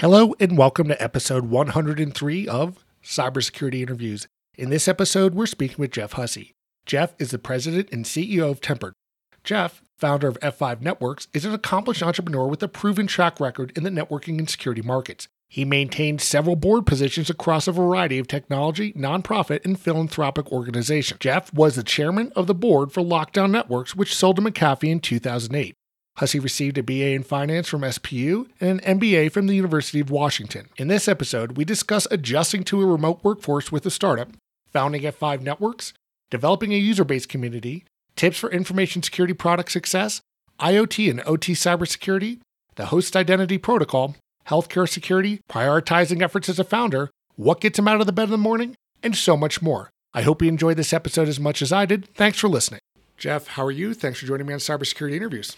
Hello, and welcome to episode 103 of Cybersecurity Interviews. In this episode, we're speaking with Jeff Hussey. Jeff is the president and CEO of Tempered. Jeff, founder of F5 Networks, is an accomplished entrepreneur with a proven track record in the networking and security markets. He maintained several board positions across a variety of technology, nonprofit, and philanthropic organizations. Jeff was the chairman of the board for Lockdown Networks, which sold to McAfee in 2008. Hussey received a BA in finance from SPU and an MBA from the University of Washington. In this episode, we discuss adjusting to a remote workforce with a startup, founding F5 Networks, developing a user based community, tips for information security product success, IoT and OT cybersecurity, the host identity protocol, healthcare security, prioritizing efforts as a founder, what gets him out of the bed in the morning, and so much more. I hope you enjoyed this episode as much as I did. Thanks for listening. Jeff, how are you? Thanks for joining me on Cybersecurity Interviews.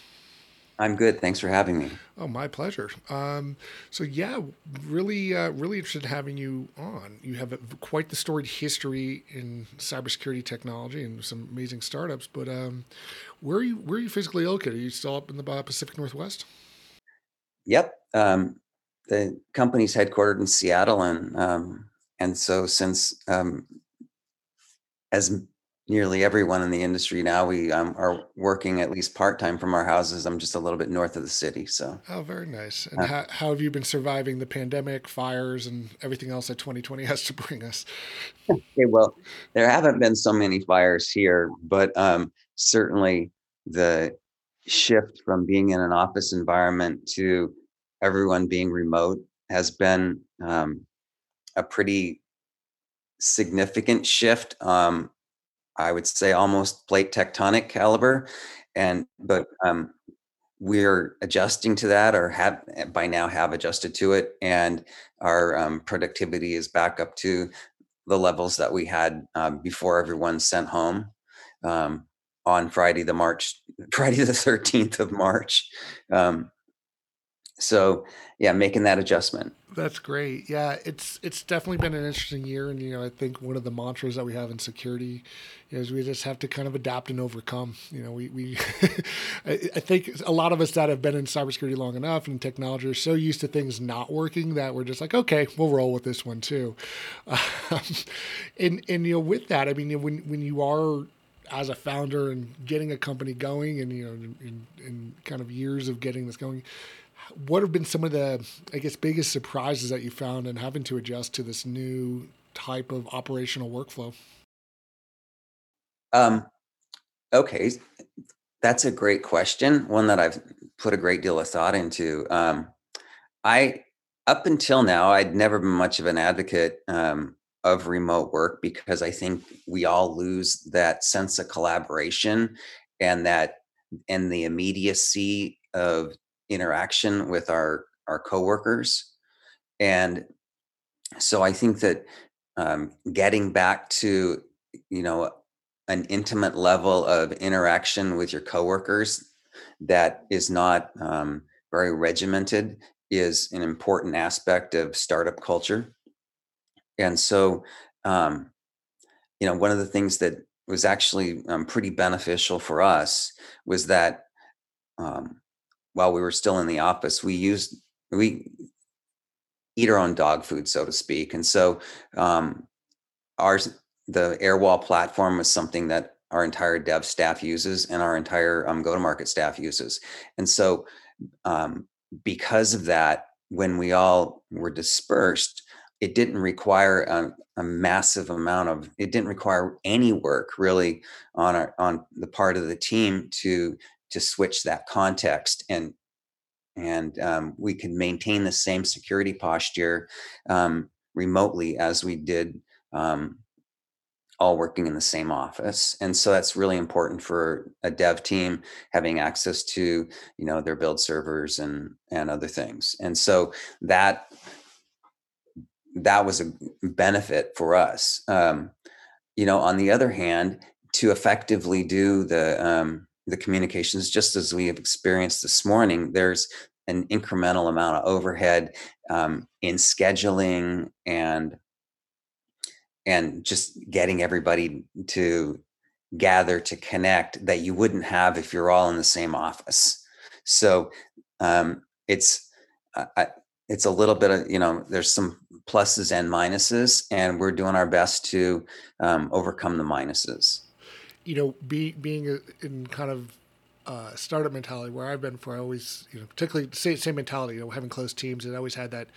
I'm good. Thanks for having me. Oh, my pleasure. Um, so yeah, really, uh, really interested in having you on. You have a, quite the storied history in cybersecurity technology and some amazing startups. But um, where are you? Where are you physically located? Are you still up in the uh, Pacific Northwest? Yep. Um, the company's headquartered in Seattle, and um, and so since um, as nearly everyone in the industry now. We um, are working at least part time from our houses. I'm just a little bit north of the city. So, oh, very nice. And uh, how, how have you been surviving the pandemic, fires, and everything else that 2020 has to bring us? Okay, well, there haven't been so many fires here, but um, certainly the shift from being in an office environment to everyone being remote has been um, a pretty significant shift. Um, I would say almost plate tectonic caliber. And but um, we're adjusting to that, or have eh, by now have adjusted to it, and our um, productivity is back up to the levels that we had um, before everyone sent home um, on Friday the March Friday the thirteenth of March. So yeah, making that adjustment. That's great. Yeah, it's it's definitely been an interesting year, and you know, I think one of the mantras that we have in security is we just have to kind of adapt and overcome. You know, we we I, think a lot of us that have been in cybersecurity long enough and technology are so used to things not working that we're just like, okay, we'll roll with this one too. Um, and and you know, with that, I mean, when when you are as a founder and getting a company going, and you know, in, in kind of years of getting this going what have been some of the, I guess, biggest surprises that you found in having to adjust to this new type of operational workflow? Um, okay, that's a great question. One that I've put a great deal of thought into. Um, I, up until now, I'd never been much of an advocate um, of remote work because I think we all lose that sense of collaboration and that and the immediacy of interaction with our our coworkers. And so i think that um, getting back to you know an intimate level of interaction with your coworkers that is not um, very regimented is an important aspect of startup culture. And so um, you know one of the things that was actually um, pretty beneficial for us was that um, while we were still in the office, we used we eat our own dog food, so to speak. And so um, ours the Airwall platform was something that our entire dev staff uses and our entire um, go-to-market staff uses. And so um, because of that, when we all were dispersed, it didn't require a, a, massive amount of it didn't require any work really on our on the part of the team to to switch that context and and um, we can maintain the same security posture um, remotely as we did um, all working in the same office. And so that's really important for a dev team having access to you know their build servers and and other things. And so that that was a benefit for us. Um, you know on the other hand to effectively do the um, the communications just as we have experienced this morning there's an incremental amount of overhead um, in scheduling and and just getting everybody to gather to connect that you wouldn't have if you're all in the same office. So um, it's uh, it's a little bit of you know there's some pluses and minuses and we're doing our best to um, overcome the minuses you know be, being in kind of uh, startup mentality where I've been for I always, you know, particularly same, same mentality, you know, having close teams and I always had that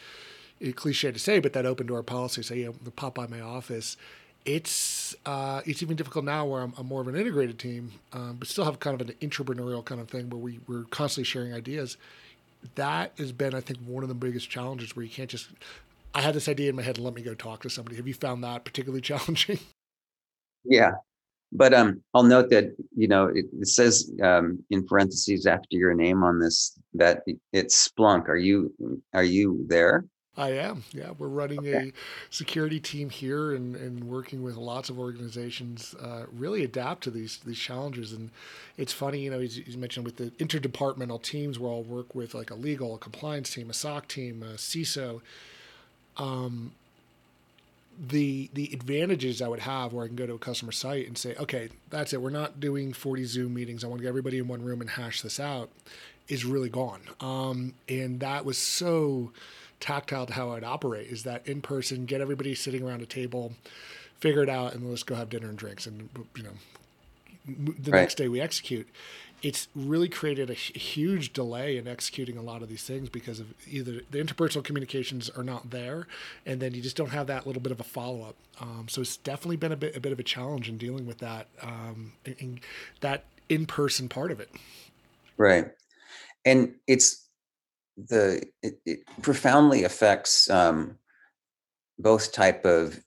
cliche to say, but that open door policy, say, you know, pop by my office. It's uh, it's even difficult now where I'm, I'm more of an integrated team, um, but still have kind of an entrepreneurial kind of thing where we, we're constantly sharing ideas. That has been, I think, one of the biggest challenges where you can't just, I had this idea in my head, let me go talk to somebody. Have you found that particularly challenging? Yeah, but um, I'll note that you know it, it says um, in parentheses after your name on this that it's Splunk. Are you are you there? I am. Yeah, we're running okay. a security team here and, and working with lots of organizations uh, really adapt to these these challenges. And it's funny, you know, he's, he's mentioned with the interdepartmental teams where I'll work with like a legal, a compliance team, a SOC team, a CISO. Um, the the advantages I would have where I can go to a customer site and say, okay, that's it. We're not doing 40 Zoom meetings. I want to get everybody in one room and hash this out is really gone. Um, and that was so tactile to how I'd operate is that in person, get everybody sitting around a table, figure it out, and let's go have dinner and drinks. And, you know, the right. next day we execute it's really created a huge delay in executing a lot of these things because of either the interpersonal communications are not there, and then you just don't have that little bit of a follow up. Um, so it's definitely been a bit a bit of a challenge in dealing with that um, in, that in person part of it. Right, and it's the it, it profoundly affects um, both type of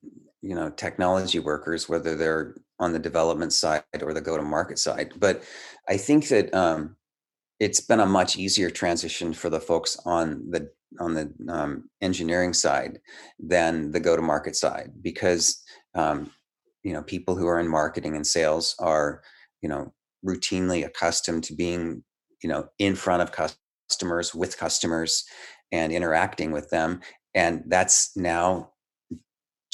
you know technology workers, whether they're on the development side or the go to market side. But I think that um, it's been a much easier transition for the folks on the on the um, engineering side than the go to market side because um, you know people who are in marketing and sales are you know routinely accustomed to being you know in front of customers with customers and interacting with them and that's now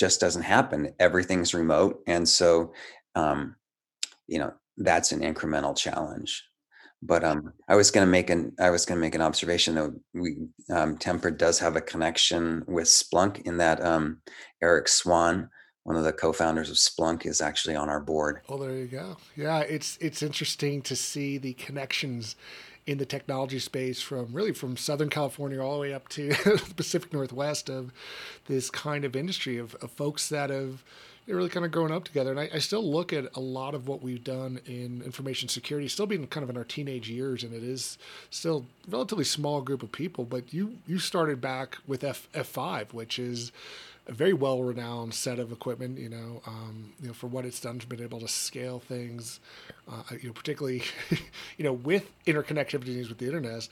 just doesn't happen. Everything's remote, and so um, you know that's an incremental challenge. But um, I was going to make an I was going to make an observation that we um, Tempered does have a connection with Splunk in that um, Erik Swan, one of the co-founders of Splunk, is actually on our board. Oh, there you go. Yeah, it's it's interesting to see the connections in the technology space from really from Southern California all the way up to the Pacific Northwest of this kind of industry of, of folks that have really kind of grown up together. And I, I, still look at a lot of what we've done in information security, still being kind of in our teenage years, and it is still a relatively small group of people. But you you started back with F F5, which is a very well renowned set of equipment. You know, um, you know for what it's done to be able to scale things, uh, you know, particularly, you know, with interconnectivities with the internet,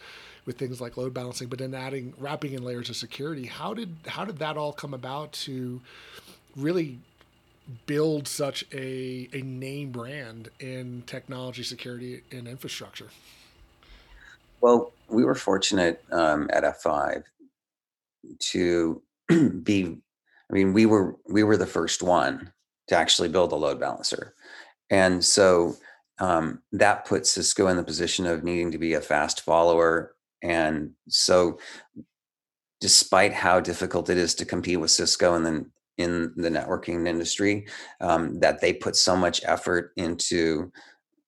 with things like load balancing, but then adding wrapping in layers of security. How did how did that all come about to really build such a a name brand in technology, security, and infrastructure? Well, we were fortunate um, at F5 to be I mean, we were we were the first one to actually build a load balancer, and so um, that put Cisco in the position of needing to be a fast follower. And so, despite how difficult it is to compete with Cisco and then in the networking industry, um, that they put so much effort into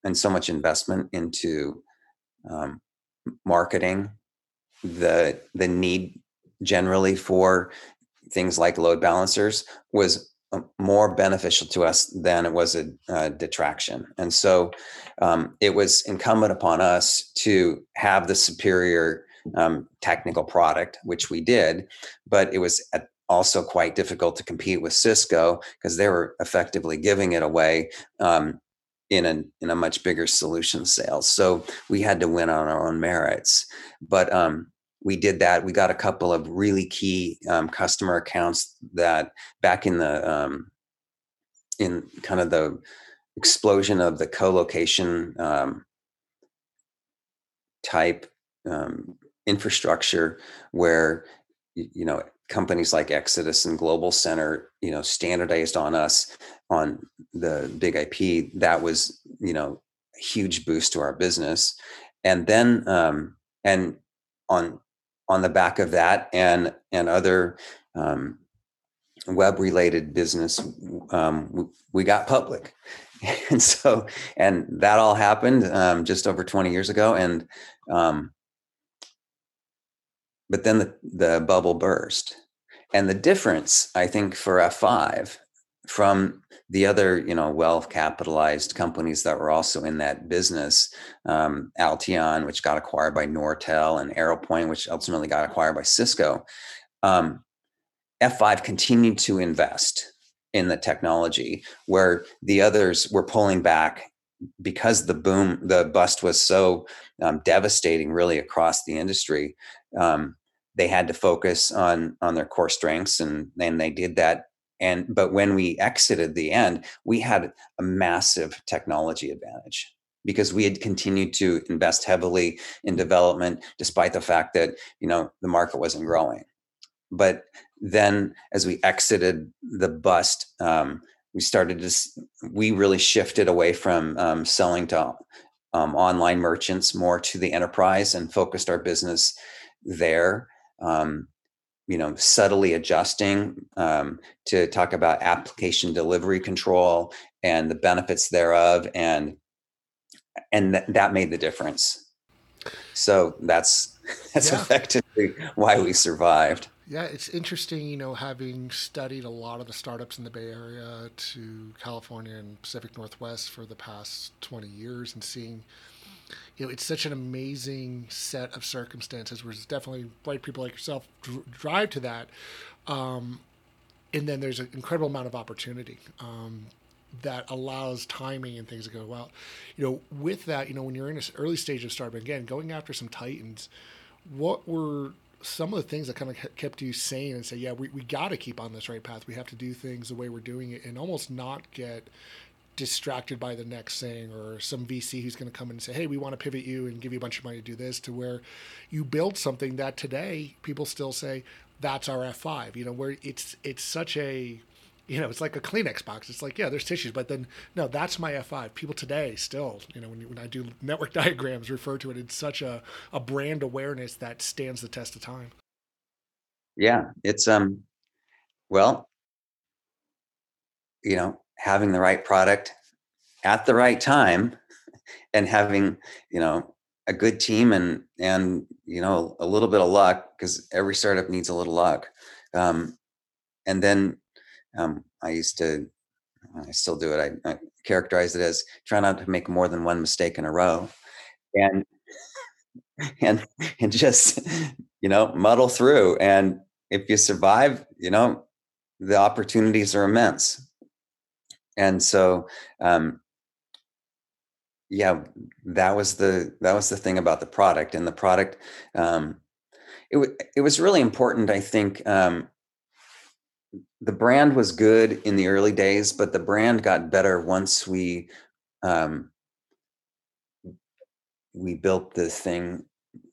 and so much investment into um, marketing, the the need generally for things like load balancers was uh, more beneficial to us than it was a, a detraction. And so um, it was incumbent upon us to have the superior um, technical product, which we did, but it was also quite difficult to compete with Cisco because they were effectively giving it away um, in a in a much bigger solution sales. So we had to win on our own merits. But um, we did that. We got a couple of really key um, customer accounts that back in the um, in kind of the explosion of the co-location um, type um, infrastructure where you know companies like exodus and global center you know standardized on us on the big ip that was you know a huge boost to our business and then um and on on the back of that and and other um web related business um we got public. And so and that all happened um just over 20 years ago and um but then the, the bubble burst. And the difference i think for f5 from the other you know well capitalized companies that were also in that business um, alteon which got acquired by nortel and arrowpoint which ultimately got acquired by cisco um, f5 continued to invest in the technology where the others were pulling back because the boom the bust was so um, devastating really across the industry. Um, they had to focus on on their core strengths and and they did that and but when we exited the end we had a massive technology advantage because we had continued to invest heavily in development despite the fact that you know the market wasn't growing. But then as we exited the bust um, we started to we really shifted away from um, selling to um, online merchants more to the enterprise and focused our business there. Um, you know subtly adjusting um, to talk about application delivery control and the benefits thereof and and th- that made the difference so that's that's yeah. effectively why we survived yeah it's interesting you know having studied a lot of the startups in the bay area to california and pacific northwest for the past 20 years and seeing you know, it's such an amazing set of circumstances where it's definitely bright people like yourself dr- drive to that. Um, and then there's an incredible amount of opportunity um, that allows timing and things to go well. You know, with that, you know, when you're in an early stage of startup, again, going after some titans, what were some of the things that kind of kept you sane and say, yeah, we, we got to keep on this right path. We have to do things the way we're doing it and almost not get distracted by the next thing or some VC who's going to come in and say, hey, we want to pivot you and give you a bunch of money to do this, to where you build something that today people still say, that's our F5, you know, where it's, it's such a, you know, it's like a Kleenex box. It's like, yeah, there's tissues, but then no, that's my F5. People today still, you know, when, when I do network diagrams, refer to it. It's such a, a brand awareness that stands the test of time. Yeah, it's um, well, you know, having the right product at the right time and having you know a good team and and you know a little bit of luck because every startup needs a little luck. Um, and then um, i used to i still do it. I, I characterize it as try not to make more than one mistake in a row and and and just you know muddle through. And if you survive you know the opportunities are immense and so um, yeah that was the that was the thing about the product and the product um, it, w- it was really important i think um, the brand was good in the early days but the brand got better once we um, we built the thing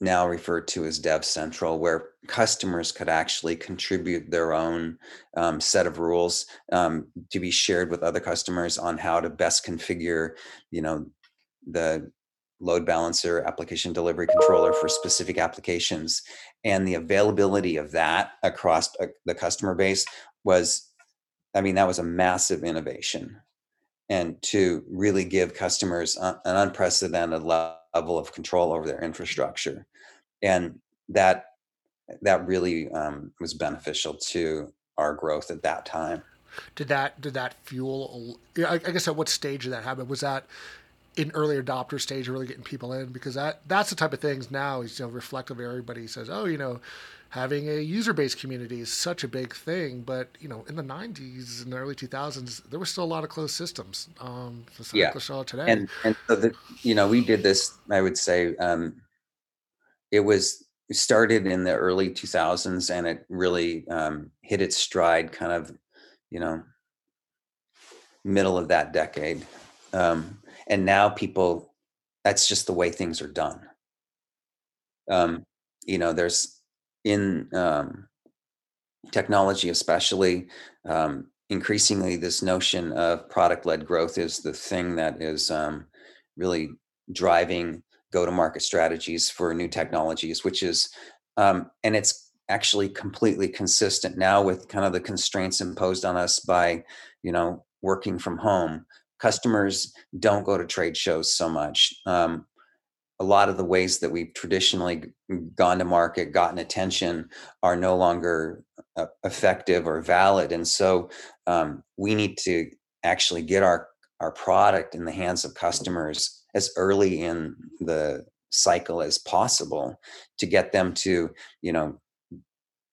now referred to as Dev Central, where customers could actually contribute their own um, set of rules um, to be shared with other customers on how to best configure, you know, the load balancer application delivery controller for specific applications. And the availability of that across uh, the customer base was i mean that was a massive innovation. And to really give customers an unprecedented level level of control over their infrastructure and that that really um, was beneficial to our growth at that time did that did that fuel i guess at what stage did that happen was that in early adopter stage, really getting people in because that that's the type of things now is you know reflective. Everybody says, oh, you know, having a user-based community is such a big thing. But you know, in the '90s and the early 2000s, there were still a lot of closed systems. Um, yeah, today. And and so the, you know, we did this. I would say um, it was started in the early 2000s, and it really um, hit its stride, kind of, you know, middle of that decade. Um, and now people that's just the way things are done um, you know there's in um, technology especially um, increasingly this notion of product led growth is the thing that is um, really driving go to market strategies for new technologies which is um, and it's actually completely consistent now with kind of the constraints imposed on us by you know working from home customers don't go to trade shows so much. Um, a lot of the ways that we've traditionally gone to market, gotten attention, are no longer uh, effective or valid, and so um, we need to actually get our our product in the hands of customers as early in the cycle as possible to get them to you know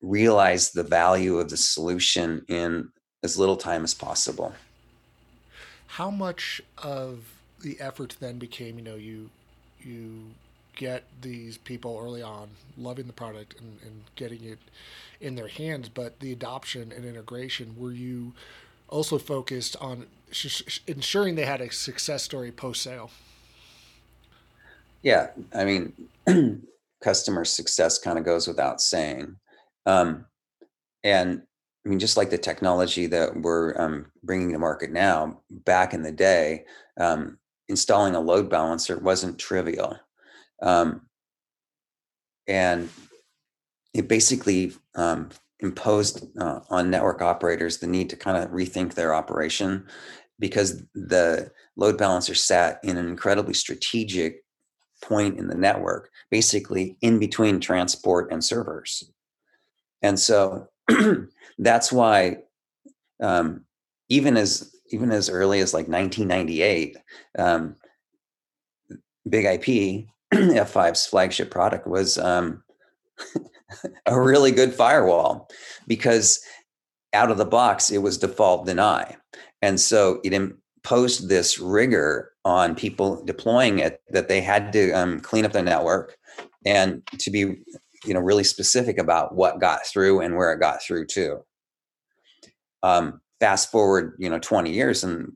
realize the value of the solution in as little time as possible. How much of the effort then became, you know, you you get these people early on loving the product and, and getting it in their hands, but the adoption and integration, were you also focused on sh- ensuring they had a success story post sale? Yeah, I mean, customer success kind of goes without saying. Um, and I mean, just like the technology that we're um, bringing to market now, back in the day, um, installing a load balancer wasn't trivial. Um, and it basically um, imposed uh, on network operators the need to kind of rethink their operation because the load balancer sat in an incredibly strategic point in the network, basically in between transport and servers. And so that's why um, even as even as early as like 1998, um, Big IP F5's flagship product was um, a really good firewall because out of the box it was default deny, and so it imposed this rigor on people deploying it that they had to um, clean up their network and to be you know really specific about what got through and where it got through to. Um, fast forward you know 20 years and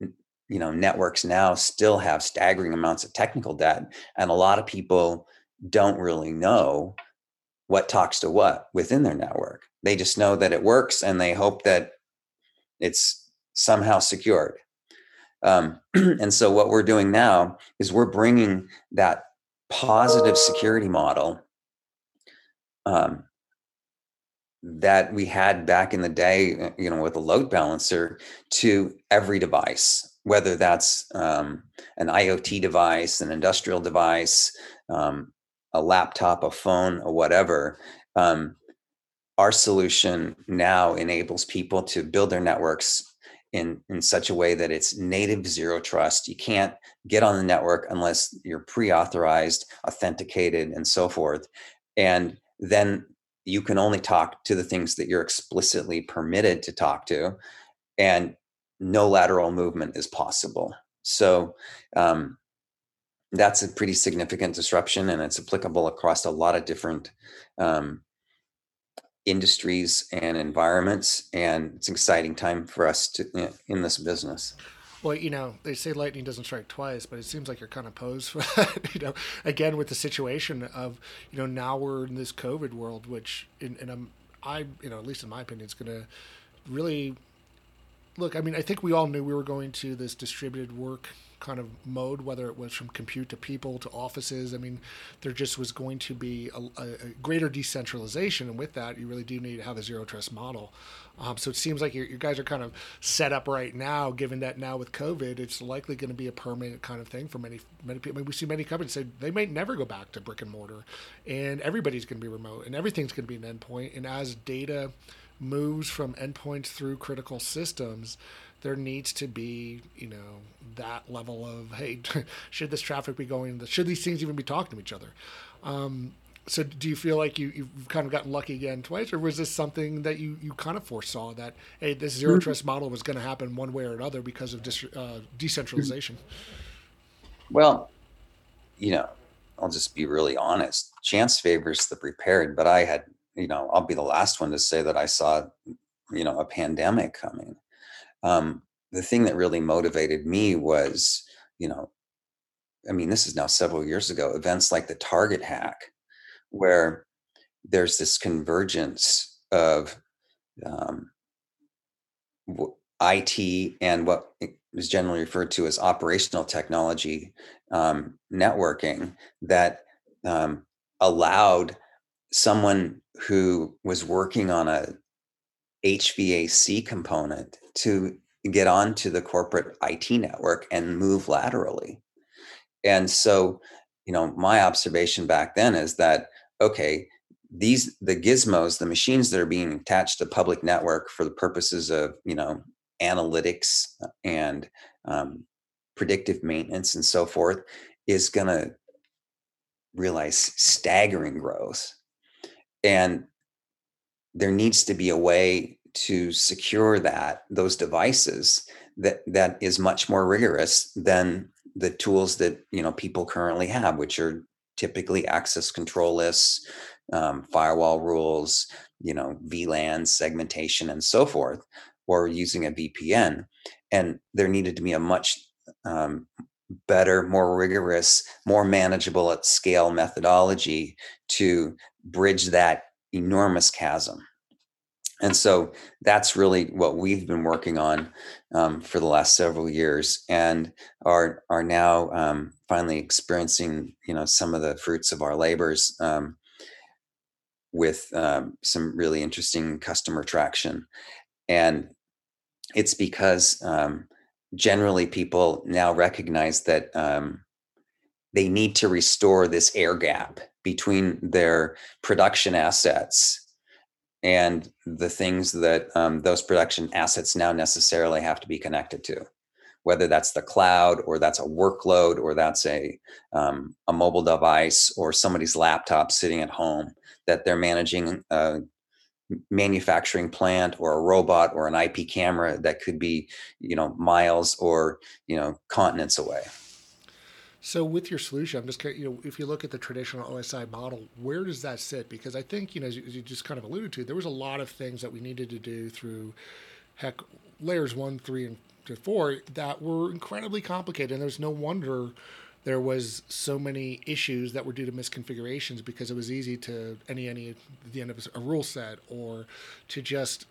you know networks now still have staggering amounts of technical debt and a lot of people don't really know what talks to what within their network. They just know that it works and they hope that it's somehow secured. Um, and so what we're doing now is we're bringing that positive security model um, that we had back in the day, uh, you know, with a load balancer to every device, whether that's um, an IoT device, an industrial device, um, a laptop, a phone, or whatever. Um, our solution now enables people to build their networks in, in such a way that it's native zero trust. You can't get on the network unless you're pre authorized, authenticated, and so forth. And then you can only talk to the things that you're explicitly permitted to talk to and no lateral movement is possible. So um, that's a pretty significant disruption and it's applicable across a lot of different um, industries and environments and it's an exciting time for us to in this business well, you know, they say lightning doesn't strike twice, but it seems like you're kind of posed for that. you know, again with the situation of, you know, now we're in this COVID world, which, in, in I you know, at least in my opinion, it's going to really look. I mean, I think we all knew we were going to this distributed work kind of mode, whether it was from compute to people to offices. I mean, there just was going to be a, a greater decentralization, and with that, you really do need to have a zero trust model. Um, so it seems like you guys are kind of set up right now, given that now with COVID, it's likely going to be a permanent kind of thing for many many people. I mean, we see many companies say they may never go back to brick and mortar, and everybody's going to be remote, and everything's going to be an endpoint. And as data moves from endpoints through critical systems, there needs to be, you know, that level of hey, should this traffic be going? Should these things even be talking to each other? Um, so do you feel like you, you've kind of gotten lucky again twice, or was this something that you, you kind of foresaw that hey, this zero mm-hmm. trust model was going to happen one way or another because of dis, uh, decentralization? Well, you know, I'll just be really honest. Chance favors the prepared, but I had, you know, I'll be the last one to say that I saw, you know, a pandemic coming. Um, the thing that really motivated me was, you know, I mean, this is now several years ago, events like the Target hack, where there's this convergence of um, IT and what is generally referred to as operational technology um, networking that um, allowed someone who was working on a HVAC component to get onto the corporate IT network and move laterally. And so, you know, my observation back then is that okay, these the gizmos, the machines that are being attached to public network for the purposes of you know analytics and um, predictive maintenance and so forth, is going to realize staggering growth, and there needs to be a way to secure that those devices that that is much more rigorous than the tools that you know people currently have which are typically access control lists, um, firewall rules, you know, VLAN segmentation, and so forth, or using a VPN. And there needed to be a much um, better, more rigorous, more manageable at scale methodology to bridge that enormous chasm. And so that's really what we've been working on um, for the last several years, and are are now um, finally experiencing, you know, some of the fruits of our labors um, with um, some really interesting customer traction. And it's because um, generally people now recognize that um, they need to restore this air gap between their production assets and the things that um, those production assets now necessarily have to be connected to whether that's the cloud or that's a workload or that's a um, a mobile device or somebody's laptop sitting at home that they're managing a manufacturing plant or a robot or an IP camera that could be you know miles or you know continents away. So with your solution, I'm just you know if you look at the traditional OSI model, where does that sit? Because I think you know as you, as you just kind of alluded to, there was a lot of things that we needed to do through heck layers one, three, and four that were incredibly complicated, and there's no wonder there was so many issues that were due to misconfigurations because it was easy to any any the end of a rule set or to just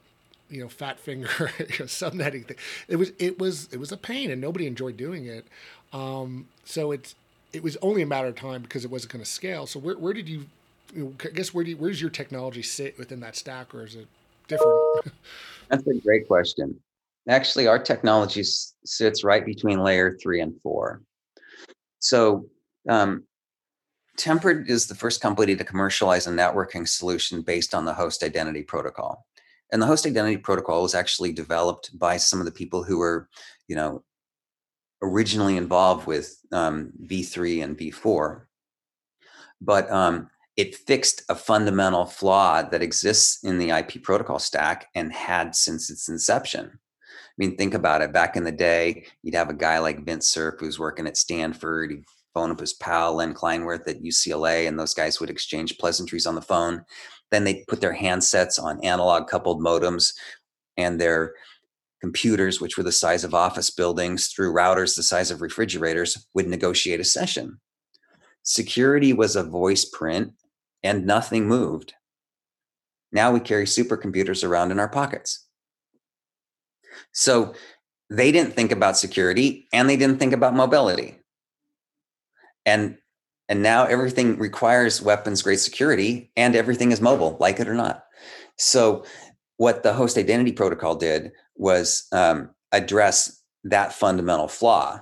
you know fat finger subnetting thing. It was it was it was a pain and nobody enjoyed doing it. Um, so it's it was only a matter of time because it wasn't going to scale. So where where did you, you know, I guess where do you, your technology sit within that stack or is it different? That's a great question. Actually, our technology sits right between layer three and four. So um, Tempered is the first company to commercialize a networking solution based on the host identity protocol. And the host identity protocol was actually developed by some of the people who were, you know, originally involved with um, V3 and V4. But um, it fixed a fundamental flaw that exists in the IP protocol stack and had since its inception. I mean, think about it. Back in the day, you'd have a guy like Vince Cerf who's working at Stanford. He'd phone up his pal Len Kleinrock at UCLA, and those guys would exchange pleasantries on the phone. Then they'd put their handsets on analog coupled modems and their computers, which were the size of office buildings, through routers the size of refrigerators, would negotiate a session. Security was a voice print and nothing moved. Now we carry supercomputers around in our pockets. So they didn't think about security and they didn't think about mobility. And and now everything requires weapons grade security and everything is mobile, like it or not. So what the host identity protocol did was um, address that fundamental flaw,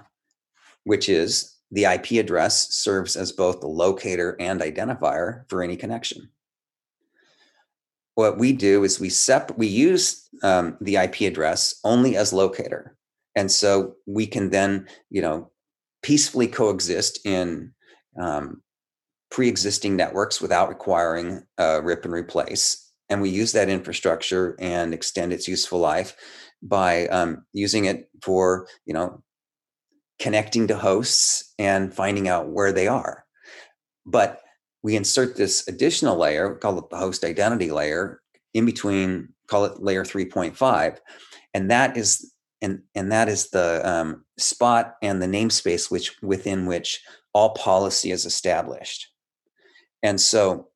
which is the IP address serves as both the locator and identifier for any connection what we do is we sep- we use um, the IP address only as locator. and so we can then you know peacefully coexist in um, pre-existing networks without requiring rip and replace and we use that infrastructure and extend its useful life by um, using it for you know connecting to hosts and finding out where they are. But we insert this additional layer call it the host identity layer in between call it layer 3.5 and that is and and that is the um, spot and the namespace which within which all policy is established. And so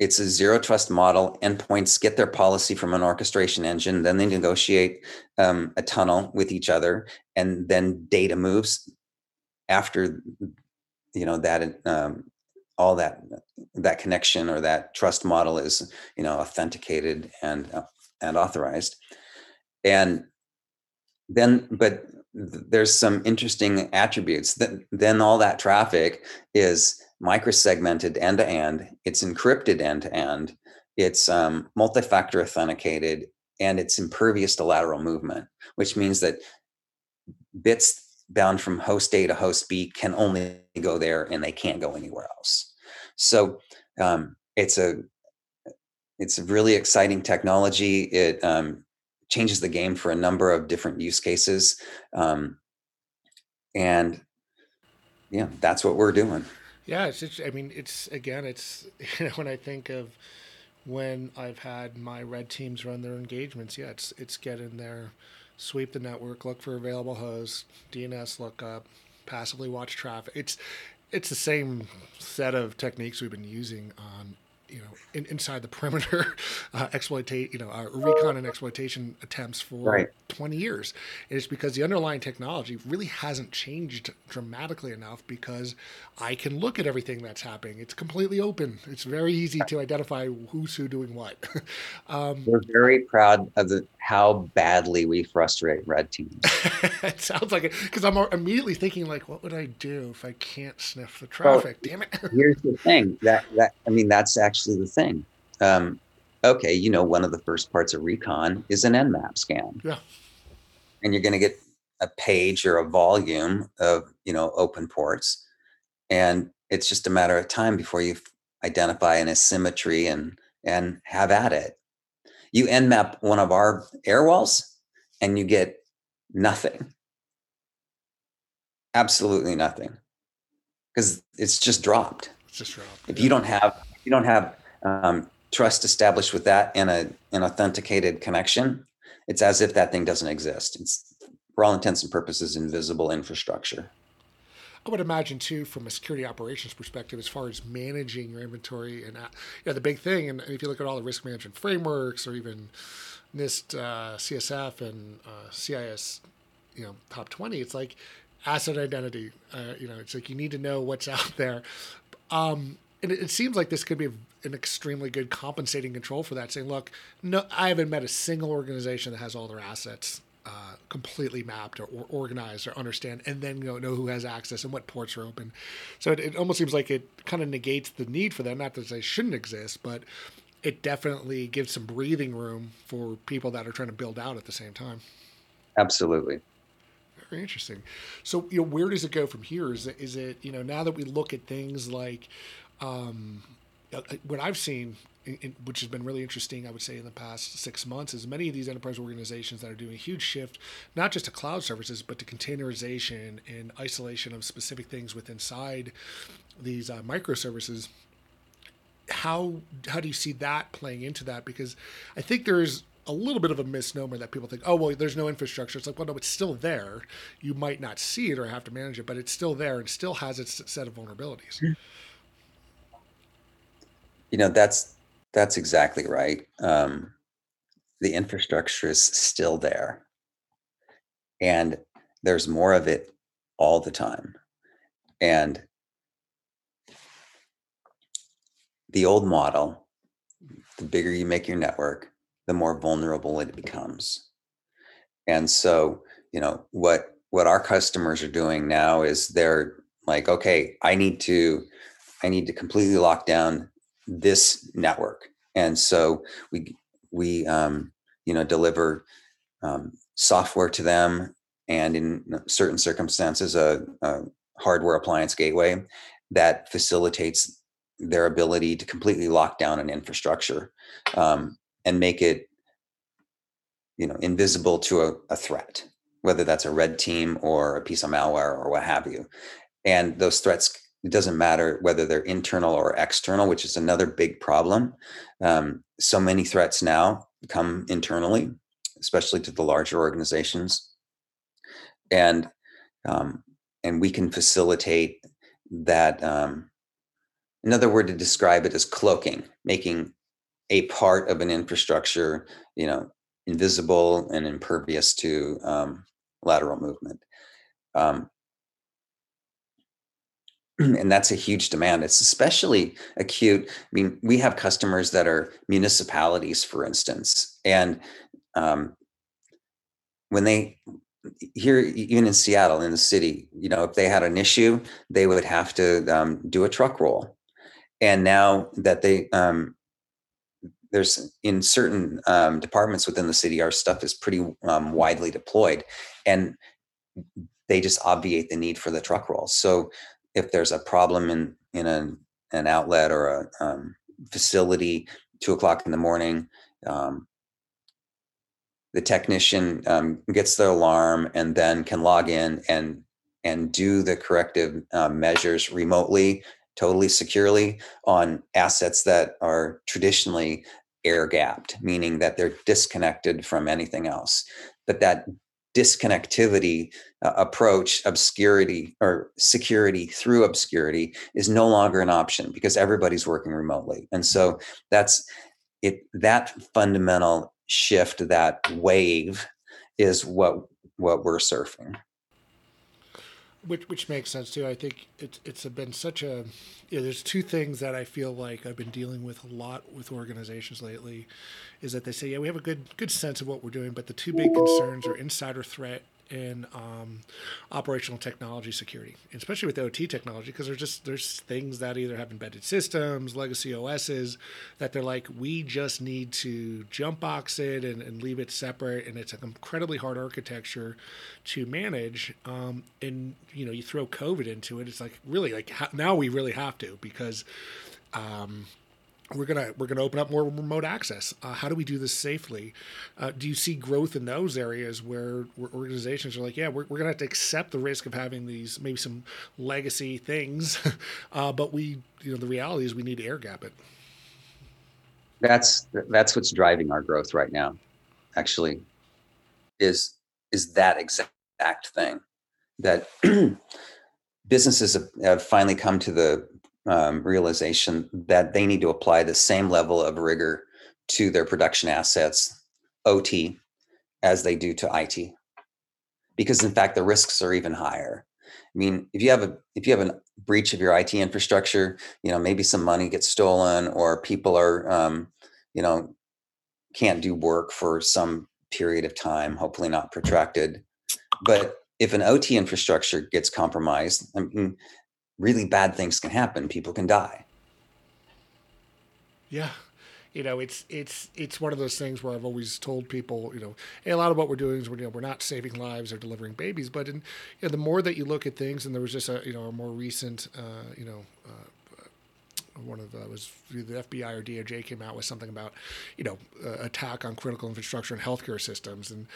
it's a zero trust model. Endpoints get their policy from an orchestration engine, then they negotiate um, a tunnel with each other, and then data moves after you know that um, all that that connection or that trust model is you know authenticated and uh, and authorized, and then but there's some interesting attributes. That then all that traffic is microsegmented end to end. It's encrypted end to end. It's um, multi-factor authenticated, and it's impervious to lateral movement, which means that bits bound from host A to host B can only go there, and they can't go anywhere else. So um, it's a it's a really exciting technology. It um, changes the game for a number of different use cases, um, and yeah, that's what we're doing. Yeah, it's, it's, I mean, it's again, it's you know when I think of when I've had my red teams run their engagements, yeah, it's it's get in there, sweep the network, look for available hosts, DNS lookup, passively watch traffic. It's it's the same set of techniques we've been using on you know in, inside the perimeter uh, exploitate you know uh, recon and exploitation attempts for right. 20 years. And it's because the underlying technology really hasn't changed dramatically enough because i can look at everything that's happening. It's completely open. It's very easy to identify who's who doing what. Um, we're very proud of the how badly we frustrate red teams it sounds like it because i'm immediately thinking like what would i do if i can't sniff the traffic well, damn it here's the thing that that i mean that's actually the thing. Um, okay, you know, one of the first parts of recon is an nmap scan. Yeah. And you're going to get a page or a volume of, you know, open ports. And it's just a matter of time before you identify an asymmetry and and have at it. You nmap one of our air walls and you get nothing. Absolutely nothing. Because it's just dropped. It's just dropped. If yeah. you don't have you don't have um, trust established with that and a an authenticated connection, it's as if that thing doesn't exist. It's for all intents and purposes invisible infrastructure. I would imagine too, from a security operations perspective, as far as managing your inventory and uh, you know, the big thing, and if you look at all the risk management frameworks or even NIST, uh, CSF, and uh, CIS, you know, top twenty, it's like asset identity. Uh, you know, it's like you need to know what's out there. Um, and it, seems like this could be an extremely good compensating control for that. Saying, look, no, I haven't met a single organization that has all their assets uh, completely mapped or, or, organized or understand, and then go know who has access and what ports are open. So it, it almost seems like it kind of negates the need for them. Not that they shouldn't exist, but it definitely gives some breathing room for people that are trying to build out at the same time. Absolutely. Very interesting. So, you know, where does it go from here? Is it, is it, you know, now that we look at things like um, uh, uh, what I've seen, in, which has been really interesting, I would say, in the past six months, is many of these enterprise organizations that are doing a huge shift, not just to cloud services, but to containerization and isolation of specific things within inside these uh, microservices. How how do you see that playing into that? Because I think there's a little bit of a misnomer that people think, oh, well, there's no infrastructure. It's like, well, no, it's still there. You might not see it or have to manage it, but it's still there and still has its set of vulnerabilities. You know that's that's exactly right um, the infrastructure is still there. And there's more of it all the time. And the old model the bigger you make your network the more vulnerable it becomes. And so you know what what our customers are doing now is they're like okay i need to i need to completely lock down this network. And so we we um, you know deliver um, software to them and in certain circumstances, a, a hardware appliance gateway that facilitates their ability to completely lock down an infrastructure um, and make it you know invisible to a, a, threat whether that's a red team or a piece of malware or what have you and those threats it doesn't matter whether they're internal or external which is another big problem. Um, so many threats now come internally especially to the larger organizations. And um, and we can facilitate that um, another word to describe it is cloaking making a part of an infrastructure you know invisible and impervious to um, lateral movement. Um, and that's a huge demand. It's especially acute i mean we have customers that are municipalities for instance and um, when they here even in seattle in the city you know if they had an issue they would have to um, do a truck roll. And now that they um, there's in certain um, departments within the city our stuff is pretty um, widely deployed and they just obviate the need for the truck rolls so if there's a problem in in an an outlet or a um, facility two o'clock in the morning um, the technician um, gets the alarm and then can log in and and do the corrective uh, measures remotely totally securely on assets that are traditionally air gapped meaning that they're disconnected from anything else. But that disconnectivity uh, approach obscurity or security through obscurity is no longer an option because everybody's working remotely. And so that's it that fundamental shift that wave is what what we're surfing which which makes sense too. I think it's it's been such a you know, there's two things that I feel like I've been dealing with a lot with organizations lately, is that they say yeah we have a good good sense of what we're doing, but the two big concerns are insider threat in um, operational technology security, especially with OT technology, because there's just there's things that either have embedded systems, legacy OSs, that they're like we just need to jump box it and, and leave it separate, and it's an incredibly hard architecture to manage. Um, and you know, you throw COVID into it, it's like really like now we really have to because. Um, we're gonna we're gonna open up more remote access. Uh, how do we do this safely? Uh, do you see growth in those areas where, where, organizations are like, yeah, we're, we're gonna have to accept the risk of having these maybe some legacy things, uh, but we you know the reality is we need to air gap it. That's that's what's driving our growth right now. Actually, is is that exact thing that businesses have, have finally come to the um, realization that they need to apply the same level of rigor to their production assets, OT, as they do to IT. Because in fact, the risks are even higher. I mean, if you have a if you have a breach of your IT infrastructure, you know maybe some money gets stolen or people are, um, you know, can't do work for some period of time, hopefully not protracted. But if an OT infrastructure gets compromised, I mean, really bad things can happen. People can die. Yeah. You know, it's it's it's one of those things where I've always told people, you know, hey, a lot of what we're doing is we're, you know, we're not saving lives or delivering babies, but in, you know, the more that you look at things, and there was just a you know a more recent, uh, you know, uh, one of the was the FBI or DOJ came out with something about, you know, uh, attack on critical infrastructure and healthcare systems, and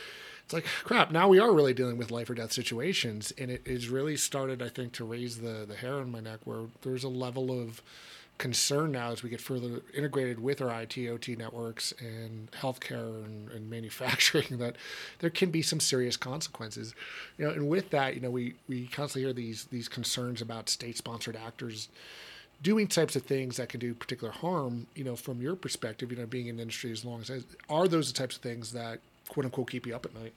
it's like crap. Now we are really dealing with life or death situations, and it has really started, I think, to raise the the hair on my neck where there's a level of concern now as we get further integrated with our IT OT networks and healthcare and, and manufacturing that there can be some serious consequences. You know, and with that, you know, we we constantly hear these these concerns about state sponsored actors doing types of things that can do particular harm, you know, from your perspective, you know, being in the industry as long as are those the types of things that quote unquote keep you up at night?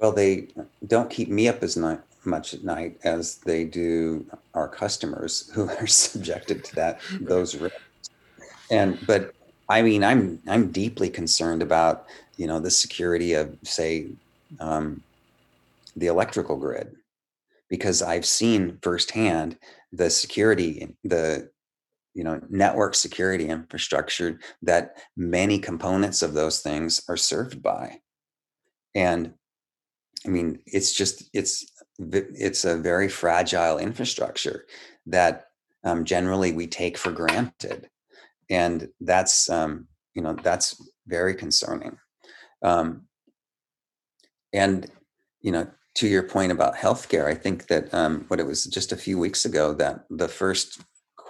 Well, they don't keep me up as night, much at night as they do our customers who are subjected to that those risks. And but I mean, I'm I'm deeply concerned about you know the security of say um, the electrical grid because I've seen firsthand the security the you know network security infrastructure that many components of those things are served by. And i mean it's just it's it's a very fragile infrastructure that um, generally we take for granted. And that's um, you know that's very concerning. Um, and you know to your point about healthcare i think that um, what it was just a few weeks ago that the first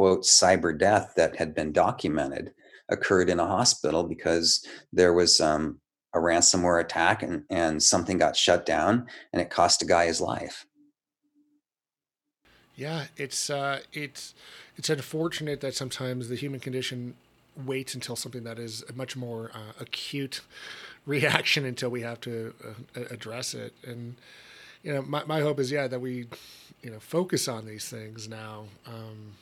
quote cyber death that had been documented occurred in a hospital because there was um, a ransomware attack and, and something got shut down and it cost a guy his life. Yeah it's uh, it's it's unfortunate that sometimes the human condition waits until something that is a much more uh, acute reaction until we have to uh, address it. And you know my, my hope is yeah that we you know focus on these things now um,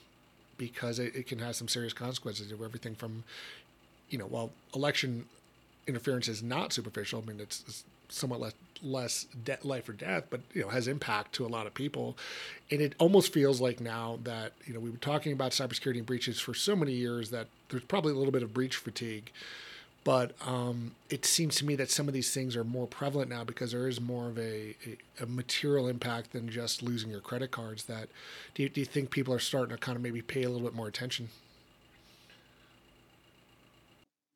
because it, it can have some serious consequences of everything from, you know, while election interference is not superficial. I mean, it's, it's somewhat less less de- life or death, but you know has impact to a lot of people, and it almost feels like now that you know we were talking about cybersecurity and breaches for so many years that there's probably a little bit of breach fatigue. But um, it seems to me that some of these things are more prevalent now because there is more of a, a, a material impact than just losing your credit cards. That do you, do you think people are starting to kind of maybe pay a little bit more attention?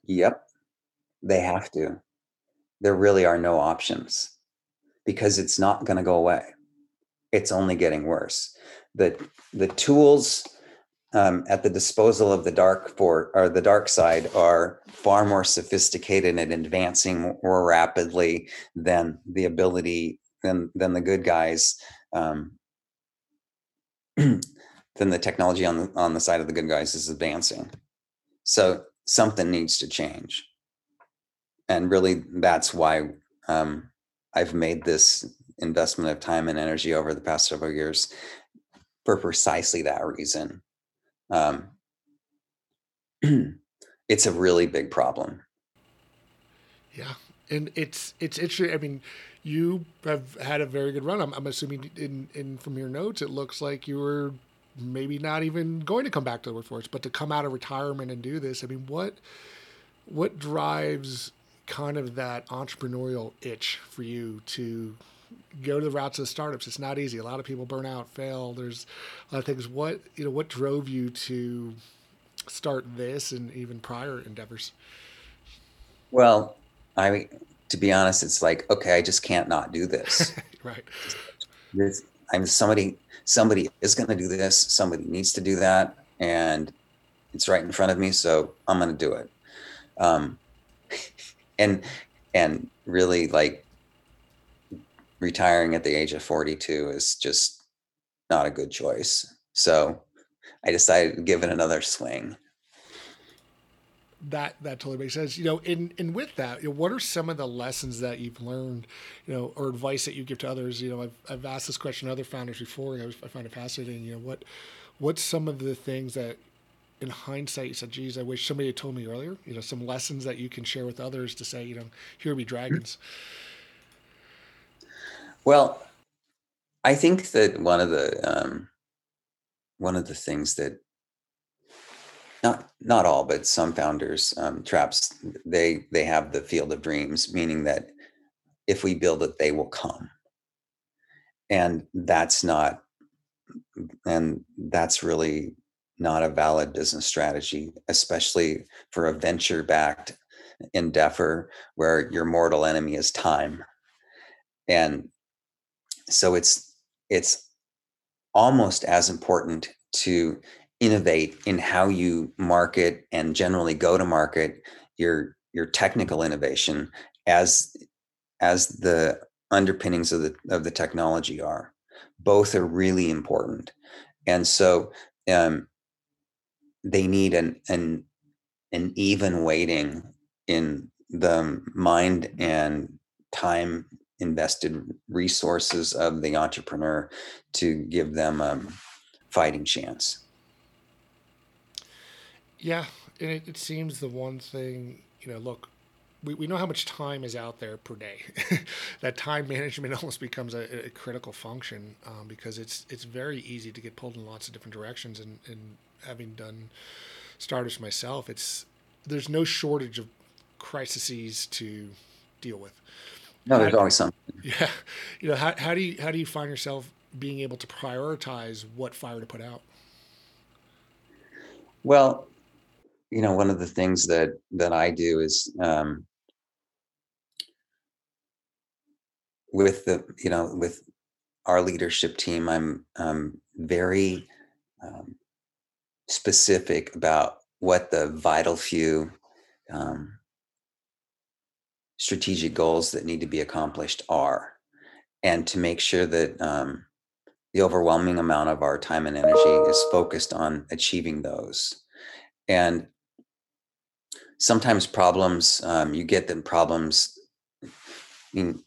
Yep, they have to. There really are no options because it's not going to go away. It's only getting worse. The the tools um, at the disposal of the dark for or the dark side are far more sophisticated and advancing more rapidly than the ability than than the good guys um, than the technology on the on the side of the good guys is advancing. So something needs to change. And really that's why um, i've made this investment of time and energy over the past several years for precisely that reason um, it's a really big problem. Yeah, and it's it's interesting. I mean, you have had a very good run. I'm, I'm assuming in in from your notes, it looks like you were maybe not even going to come back to the workforce, but to come out of retirement and do this. I mean, what what drives kind of that entrepreneurial itch for you to go to the routes of startups. It's not easy. A lot of people burn out, fail. There's a lot of things. What you know, what drove you to start this and even prior endeavors? Well, I to be honest, it's like okay, I just can't not do this. right. I'm somebody. Somebody is going to do this. Somebody needs to do that, and it's right in front of me. So I'm going to do it. Um, and and really like retiring at the age of 42 is just not a good choice. So I decided to give it another swing. That that totally makes sense. You know, and and with that, you know, what are some of the lessons that you've learned, you know, or advice that you give to others? You know, I've I've asked this question to other founders before. I, I find it fascinating. You know, what what's some of the things that in hindsight you said, geez, I wish somebody had told me earlier, you know, some lessons that you can share with others to say, you know, here be hmm. dragons. Well, I think that one of the um, one of the things that not not all, but some founders um, traps they they have the field of dreams, meaning that if we build it, they will come, and that's not, and that's really not a valid business strategy, especially for a venture backed endeavor where your mortal enemy is time. And so it's it's almost as important to innovate in how you market and generally go to market your your technical innovation as as the underpinnings of the of the technology are. Both are really important. And so um, they need an an an even weighting in the mind and time invested resources of the entrepreneur to give them a fighting chance. Yeah, and it, it seems the one thing, you know, look, we, we know how much time is out there per day. that time management almost becomes a, a critical function um, because it's it's very easy to get pulled in lots of different directions and, and having done startups myself, it's there's no shortage of crises to deal with. No, there's always something. Yeah, you know how how do you how do you find yourself being able to prioritize what fire to put out? Well, you know, one of the things that that I do is um, with the you know with our leadership team, I'm um, very um, specific about what the vital few um, strategic goals that need to be accomplished are, and to make sure that um, the overwhelming amount of our time and energy is focused on achieving those. And sometimes problems, um, you get them problems. I mean,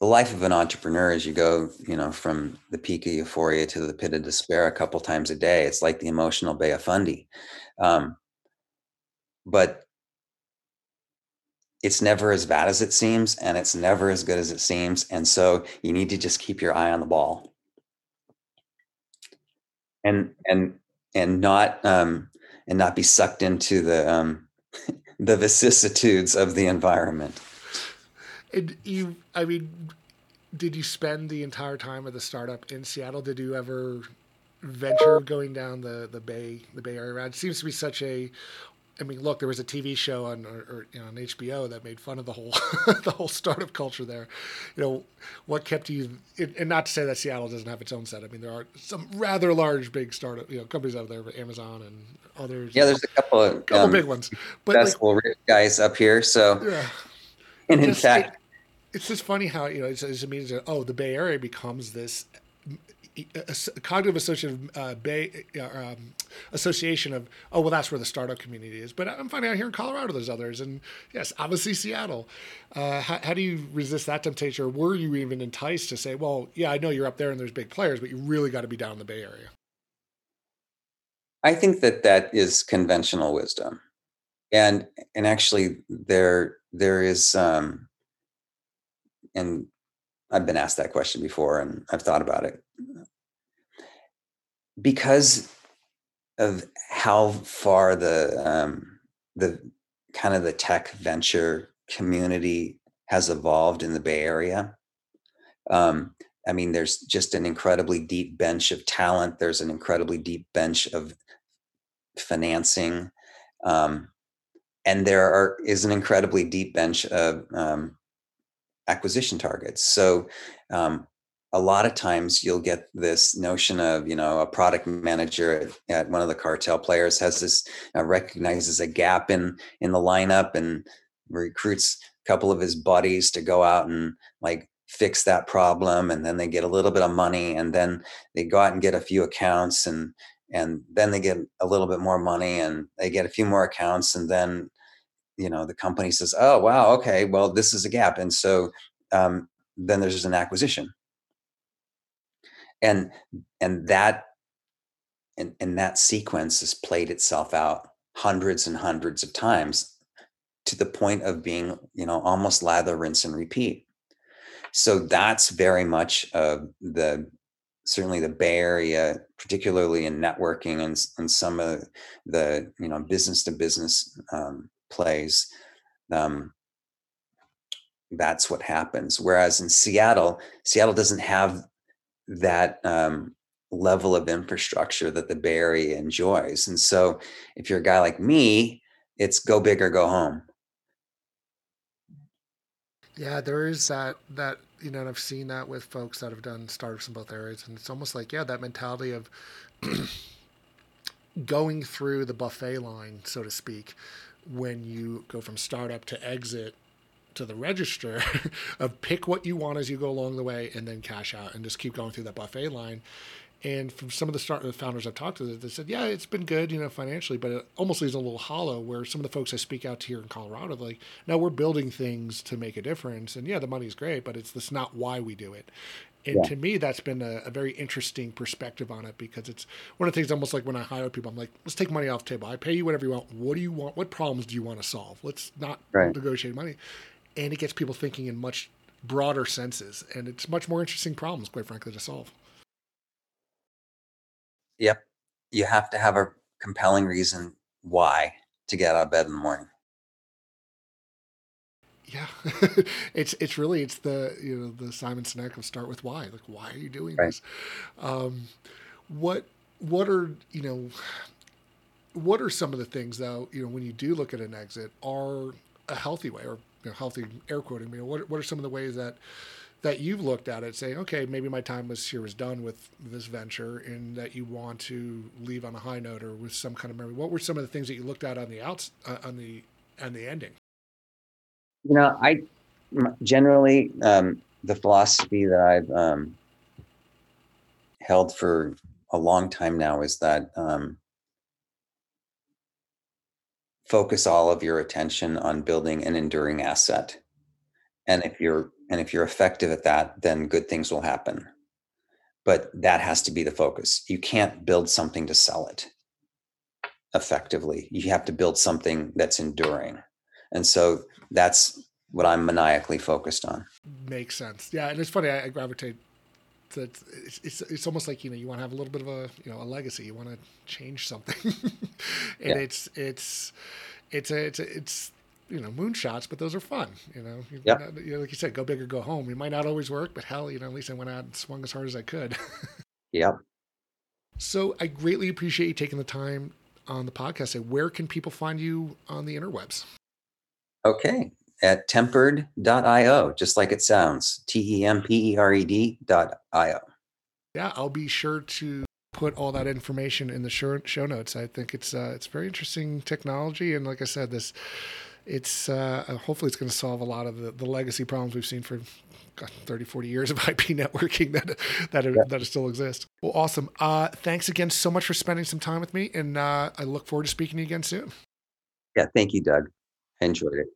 the life of an entrepreneur is you go, you know, from the peak of euphoria to the pit of despair a couple times a day. It's like the emotional Bay of Fundy. Um, but it's never as bad as it seems, and it's never as good as it seems. And so you need to just keep your eye on the ball. And and and not um, and not be sucked into the um, the vicissitudes of the environment. And you, I mean, did you spend the entire time of the startup in Seattle? Did you ever venture going down the, the Bay the Bay Area? It seems to be such a I mean, look, there was a TV show on or, or, you know, on HBO that made fun of the whole the whole startup culture there. You know, what kept you? And not to say that Seattle doesn't have its own set. I mean, there are some rather large, big startup you know companies out there, Amazon and others. Yeah, there's a couple of couple um, big ones, but like, guys up here. So, yeah. and in just, fact, it, it's just funny how you know it, it means that oh, the Bay Area becomes this cognitive association uh, Bay uh, um, association of oh well that's where the startup community is. But i'm finding out here in colorado there's others. And yes obviously seattle. Uh, how, how, do you resist that temptation? Or were you even enticed to say well yeah i know you're up there and there's big players but you really got to be down in the bay area? I think that that is conventional wisdom. And and actually there there is um and I've been asked that question before and I've thought about it. Because of how far the um, the kind of the tech venture community has evolved in the Bay Area. Um, I mean, there's just an incredibly deep bench of talent. There's an incredibly deep bench of financing, um, and there are is an incredibly deep bench of um, acquisition targets. So um, a lot of times you'll get this notion of you know a product manager at, one of the cartel players has this uh, recognizes a gap in in the lineup and recruits a couple of his buddies to go out and like fix that problem and then they get a little bit of money and then they go out and get a few accounts and and then they get a little bit more money and they get a few more accounts and then you know the company says oh wow okay well this is a gap and so um, then there's an acquisition. And and that and, and that sequence has played itself out hundreds and hundreds of times to the point of being you know almost lather rinse and repeat. So that's very much uh, the certainly the bay area particularly in networking and, and some of the you know business to business um, plays um, that's what happens. Whereas in seattle seattle doesn't have that um, level of infrastructure that the bay area enjoys. And so if you're a guy like me it's go big or go home. Yeah there is that that you know i've seen that with folks that have done startups in both areas and it's almost like yeah that mentality of going through the buffet line so to speak when you go from startup to exit to the register of pick what you want as you go along the way and then cash out and just keep going through that buffet line. And from some of the start the founders I've talked to, they said, yeah, it's been good, you know, financially, but it almost leaves a little hollow. Where some of the folks I speak out to here in Colorado, like, no, we're building things to make a difference, and yeah, the money's great, but it's that's not why we do it. And yeah. to me, that's been a, a, very interesting perspective on it because it's one of the things almost like when I hire people, I'm like, let's take money off the table. I pay you whatever you want. What do you want? What problems do you want to solve? Let's not right. negotiate money. And it gets people thinking in much broader senses. And it's much more interesting problems, quite frankly, to solve. Yep. You have to have a, compelling reason why to get out of bed in the morning. Yeah, it's it's really it's the you know the Simon Sinek of start with why. Like, why are you doing Right. this? Um, what what are you know what are some of the things though you know when you do look at an exit are a healthy way or you know, healthy air quoting you know what, what are some of the ways that that you've looked at it saying okay maybe my time was here was done with this venture and that you want to leave on a high note or with some kind of memory. What were some of the things that you looked at on the outs uh, on the on the ending? You know, I generally um, the philosophy that I've um, held for a long time now is that um, focus all of your attention on building an enduring asset, and if you're and if you're effective at that, then good things will happen. But that has to be the focus. You can't build something to sell it effectively. You have to build something that's enduring, and so that's what I'm maniacally focused on. makes sense. Yeah, and it's funny. I, I gravitate. To, it's, it's it's almost like you know you want to have a little bit of a you know a legacy. You want to change something, and Yeah. it's it's it's a, it's a, it's you know moonshots, but those are fun. You know, not- you know, like you said, go big or go home. It might not always work, but hell, you know, at least I went out and swung as hard as I could. Yep. so I greatly appreciate you taking the time on the podcast. Say, where can people find you on the interwebs? Okay. At tempered.io, just like it sounds. T E M P E R E D dot I O. yeah, I'll be sure to put all that information in the show, show notes. I think it's uh, it's very interesting technology, and like I said, this it's uh, hopefully it's going to solve a lot of the, the legacy problems we've seen for God, 30, 40 years of IP networking that that are, that still exist. Well, awesome. Uh, thanks again so much for spending some time with me, and uh, I look forward to speaking to you again soon. Yeah. Thank you, Doug. I enjoyed it.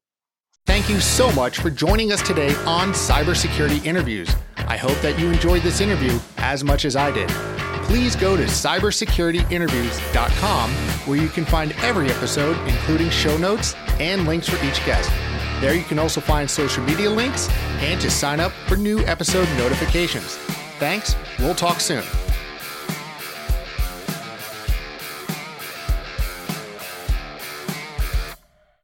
Thank you so much for joining us today on Cybersecurity Interviews. I hope that you enjoyed this interview as much as I did. Please go to cybersecurityinterviews.com where you can find every episode, including show notes and links for each guest. There you can also find social media links and to sign up for new episode notifications. Thanks. We'll talk soon.